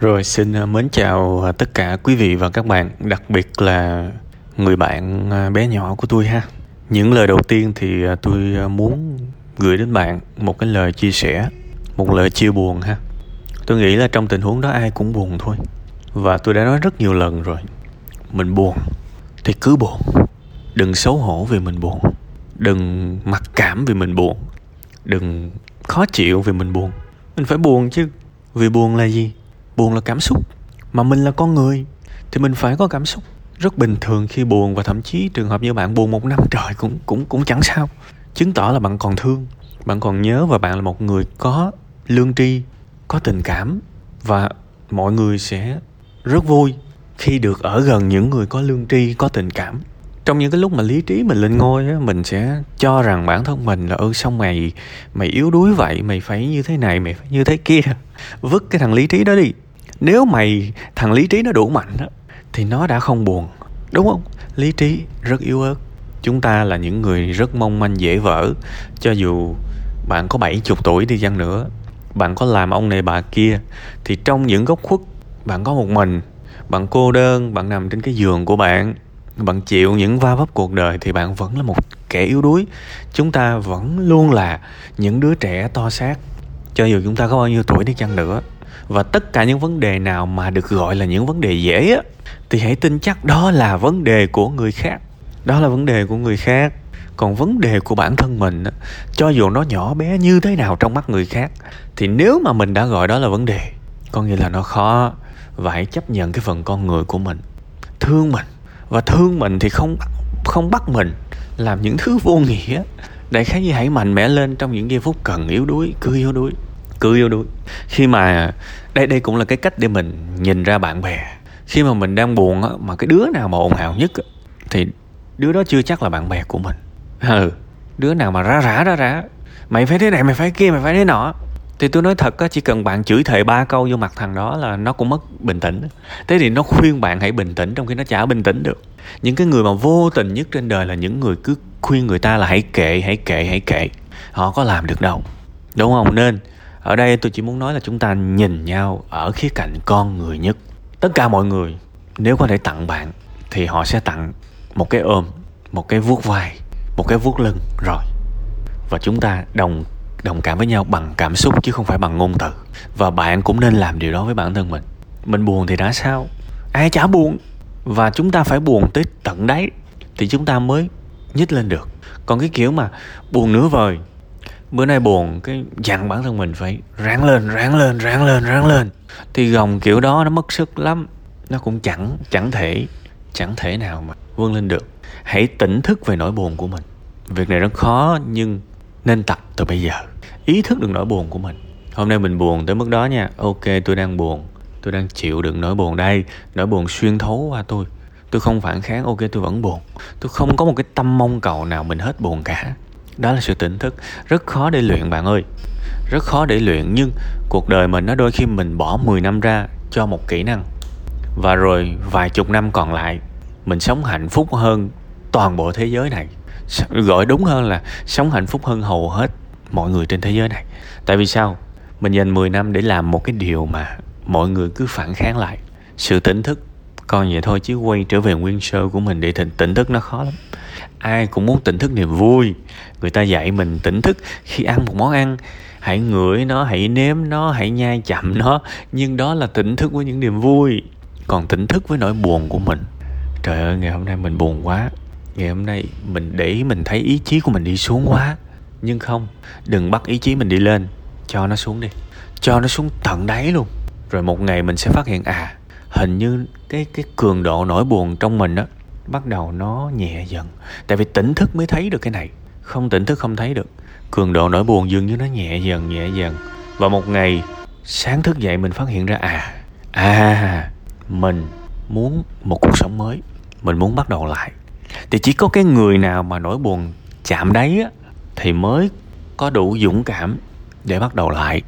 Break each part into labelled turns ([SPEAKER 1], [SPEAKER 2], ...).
[SPEAKER 1] Rồi xin ờ, mến chào ờ, tất cả quý vị và các bạn, đặc biệt là người bạn ờ, bé nhỏ của tôi ha. Những lời đầu tiên thì tôi muốn gửi đến bạn một cái lời chia sẻ, một lời chia buồn ha. Tôi nghĩ là trong tình huống đó ai cũng buồn thôi. Và tôi đã nói rất nhiều lần rồi. Mình buồn thì cứ buồn. Đừng xấu hổ vì mình buồn. Đừng mặc cảm vì mình buồn. Đừng khó chịu vì mình buồn. Mình phải buồn chứ. Vì buồn là gì? Buồn là cảm xúc, mà mình là con người, thì mình phải có cảm xúc rất bình thường khi buồn và thậm chí trường hợp như bạn buồn một năm trời cũng cũng cũng chẳng sao. Chứng tỏ là bạn còn thương, bạn còn nhớ và bạn là một người có lương tri, có tình cảm và mọi người sẽ rất vui khi được ở gần những người có lương tri, có tình cảm. Trong những cái lúc mà lý trí mình lên ngôi á, mình sẽ cho rằng bản thân mình là ơ xong mày mày yếu đuối vậy, mày phải như thế này, mày phải như thế kia. Vứt cái thằng lý trí đó đi nếu mày thằng lý trí nó đủ mạnh đó, thì nó đã không buồn đúng không? Lý trí rất yếu ớt. Chúng ta là những người rất mong manh dễ vỡ cho dù bạn có 70 tuổi đi chăng nữa bạn có làm ông này bà kia thì trong những góc khuất bạn có một mình bạn cô đơn bạn nằm trên cái giường của bạn bạn chịu những va vấp cuộc đời thì bạn vẫn là một kẻ yếu đuối. Chúng ta vẫn luôn là những đứa trẻ to xác. Cho dù chúng ta có bao nhiêu tuổi đi chăng nữa và tất cả những vấn đề nào mà được gọi là những vấn đề dễ á thì hãy tin chắc đó là vấn đề của người khác. Đó là vấn đề của người khác. Còn vấn đề của bản thân mình á, cho dù nó nhỏ bé như thế nào trong mắt người khác thì nếu mà mình đã gọi đó là vấn đề có nghĩa là nó khó. Và hãy chấp nhận cái phần con người của mình. Thương mình. Và thương mình thì không không bắt mình làm những thứ vô nghĩa. Đại khái như hãy mạnh mẽ lên trong những giây phút cần yếu đuối cứ yếu đuối cứ yêu đuối. Khi mà đây đây cũng là cái cách để mình nhìn ra bạn bè. Khi mà mình đang buồn á mà cái đứa nào mà ồn ào nhất á, thì đứa đó chưa chắc là bạn bè của mình. Ừ đứa nào mà rá rã rá rã mày phải thế này mày phải kia mày phải thế nọ. Thì tôi nói thật á chỉ cần bạn chửi thề ba câu vô mặt thằng đó là nó cũng mất bình tĩnh. Thế thì nó khuyên bạn hãy bình tĩnh trong khi nó chả bình tĩnh được. Những cái người mà vô tình nhất trên đời là những người cứ khuyên người ta là hãy kệ hãy kệ hãy kệ. Họ có làm được đâu đúng không? Nên ở đây tôi chỉ muốn nói là chúng ta nhìn nhau ở khía cạnh con người nhất. Tất cả mọi người, nếu có thể tặng bạn, thì họ sẽ tặng một cái ôm, một cái vuốt vai, một cái vuốt lưng, rồi. Và chúng ta đồng đồng cảm với nhau bằng cảm xúc chứ không phải bằng ngôn từ. Và bạn cũng nên làm điều đó với bản thân mình. Mình buồn thì đã sao? Ai chả buồn. Và chúng ta phải buồn tới tận đáy thì chúng ta mới nhích lên được. Còn cái kiểu mà buồn nửa vời bữa nay buồn, cái dặn bản thân mình phải ráng lên ráng lên ráng lên ráng lên. Thì gồng kiểu đó nó mất sức lắm, nó cũng chẳng chẳng thể chẳng thể nào mà vươn lên được. Hãy tỉnh thức về nỗi buồn của mình. Việc này rất khó, nhưng nên tập từ bây giờ. Ý thức được nỗi buồn của mình. Hôm nay mình buồn tới mức đó nha. Ok, tôi đang buồn. Tôi đang chịu đựng nỗi buồn đây. Nỗi buồn xuyên thấu qua tôi. Tôi không phản kháng, ok, tôi vẫn buồn. Tôi không có một cái tâm mong cầu nào mình hết buồn cả đó là sự tỉnh thức. Rất khó để luyện bạn ơi. Rất khó để luyện nhưng cuộc đời mình nó đôi khi mình bỏ 10 năm ra cho một kỹ năng. Và rồi vài chục năm còn lại mình sống hạnh phúc hơn toàn bộ thế giới này. Gọi đúng hơn là sống hạnh phúc hơn hầu hết mọi người trên thế giới này. Tại vì sao? Mình dành 10 năm để làm một cái điều mà mọi người cứ phản kháng lại. Sự tỉnh thức còn vậy thôi chứ quay trở về nguyên sơ của mình để tỉnh, tỉnh thức nó khó lắm ai cũng muốn tỉnh thức niềm vui. Người ta dạy mình tỉnh thức khi ăn một món ăn. Hãy ngửi nó, hãy nếm nó, hãy nhai chậm nó. Nhưng đó là tỉnh thức với những niềm vui. Còn tỉnh thức với nỗi buồn của mình. Trời ơi, ngày hôm nay mình buồn quá. Ngày hôm nay mình để mình thấy ý chí của mình đi xuống quá. Nhưng không, đừng bắt ý chí mình đi lên. Cho nó xuống đi. Cho nó xuống tận đáy luôn. Rồi một ngày mình sẽ phát hiện à hình như cái cái cường độ nỗi buồn trong mình đó bắt đầu nó nhẹ dần. Tại vì tỉnh thức mới thấy được cái này. Không tỉnh thức không thấy được. Cường độ nỗi buồn dường như nó nhẹ dần nhẹ dần. Và một ngày sáng thức dậy mình phát hiện ra à à mình muốn một cuộc sống mới. Mình muốn bắt đầu lại. Thì chỉ có cái người nào mà nỗi buồn chạm đáy á, thì mới có đủ dũng cảm để bắt đầu lại.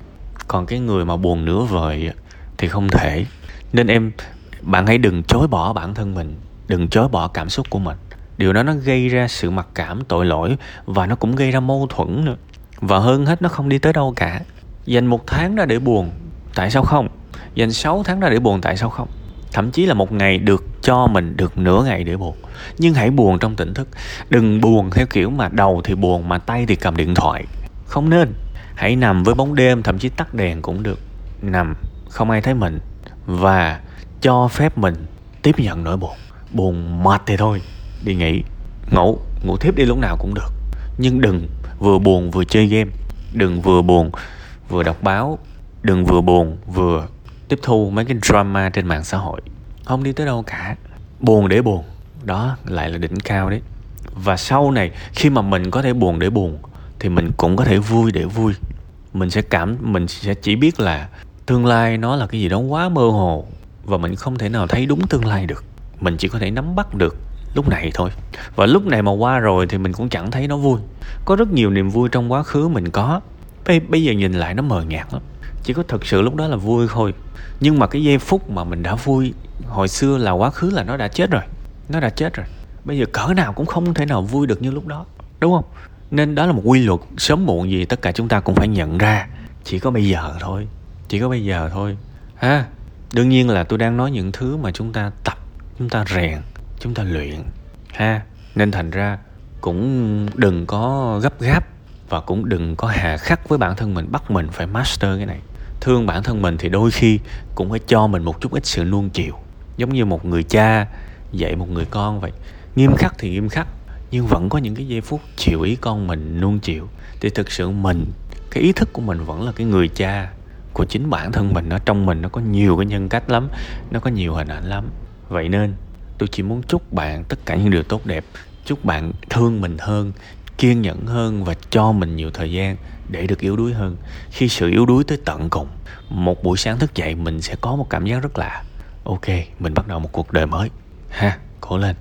[SPEAKER 1] Còn cái người mà buồn nửa vời thì không thể. Nên em bạn hãy đừng chối bỏ bản thân mình đừng chối bỏ cảm xúc của mình. Điều đó nó gây ra sự mặc cảm, tội lỗi và nó cũng gây ra mâu thuẫn nữa. Và hơn hết, nó không đi tới đâu cả. Dành một tháng ra để buồn, tại sao không? Dành 6 tháng ra để buồn, tại sao không? Thậm chí là một ngày được cho mình được nửa ngày để buồn. Nhưng hãy buồn trong tỉnh thức. Đừng buồn theo kiểu mà đầu thì buồn mà tay thì cầm điện thoại. Không nên. Hãy nằm với bóng đêm, thậm chí tắt đèn cũng được. Nằm, không ai thấy mình. Và cho phép mình tiếp nhận nỗi buồn buồn mệt thì thôi, đi nghỉ, ngủ ngủ tiếp đi lúc nào cũng được. Nhưng đừng vừa buồn vừa chơi game, đừng vừa buồn vừa đọc báo, đừng vừa buồn vừa tiếp thu mấy cái drama trên mạng xã hội. Không đi tới đâu cả. Buồn để buồn, đó lại là đỉnh cao đấy. Và sau này, khi mà mình có thể buồn để buồn, thì mình cũng có thể vui để vui. Mình sẽ cảm, mình sẽ chỉ biết là tương lai nó là cái gì đó quá mơ hồ, và mình không thể nào thấy đúng tương lai được mình chỉ có thể nắm bắt được lúc này thôi. Và lúc này mà qua rồi thì mình cũng chẳng thấy nó vui. Có rất nhiều niềm vui trong quá khứ mình có. Bây bây giờ nhìn lại nó mờ nhạt lắm. Chỉ có thật sự lúc đó là vui thôi. Nhưng mà cái giây phút mà mình đã vui hồi xưa là quá khứ là nó đã chết rồi. Nó đã chết rồi. Bây giờ cỡ nào cũng không thể nào vui được như lúc đó. Đúng không? Nên đó là một quy luật sớm muộn gì tất cả chúng ta cũng phải nhận ra. Chỉ có bây giờ thôi. Chỉ có bây giờ thôi. Ha? Đương nhiên là tôi đang nói những thứ mà chúng ta tập chúng ta rèn, chúng ta luyện, ha? Nên thành ra cũng đừng có gấp gáp và cũng đừng có hà khắc với bản thân mình, bắt mình phải master cái này. Thương bản thân mình thì đôi khi cũng phải cho mình một chút ít sự nuông chiều. Giống như một người cha dạy một người con vậy. Nghiêm khắc thì nghiêm khắc, nhưng vẫn có những cái giây phút chịu ý con mình nuông chiều. Thì thực sự mình, cái ý thức của mình vẫn là cái người cha của chính bản thân mình. Nó trong mình, nó có nhiều cái nhân cách lắm, nó có nhiều hình ảnh lắm vậy nên, tôi chỉ muốn chúc bạn tất cả những điều tốt đẹp, chúc bạn thương mình hơn, kiên nhẫn hơn và cho mình nhiều thời gian để được yếu đuối hơn. Khi sự yếu đuối tới tận cùng, một buổi sáng thức dậy mình sẽ có một cảm giác rất lạ. Ok, mình bắt đầu một cuộc đời mới. Ha, cố lên.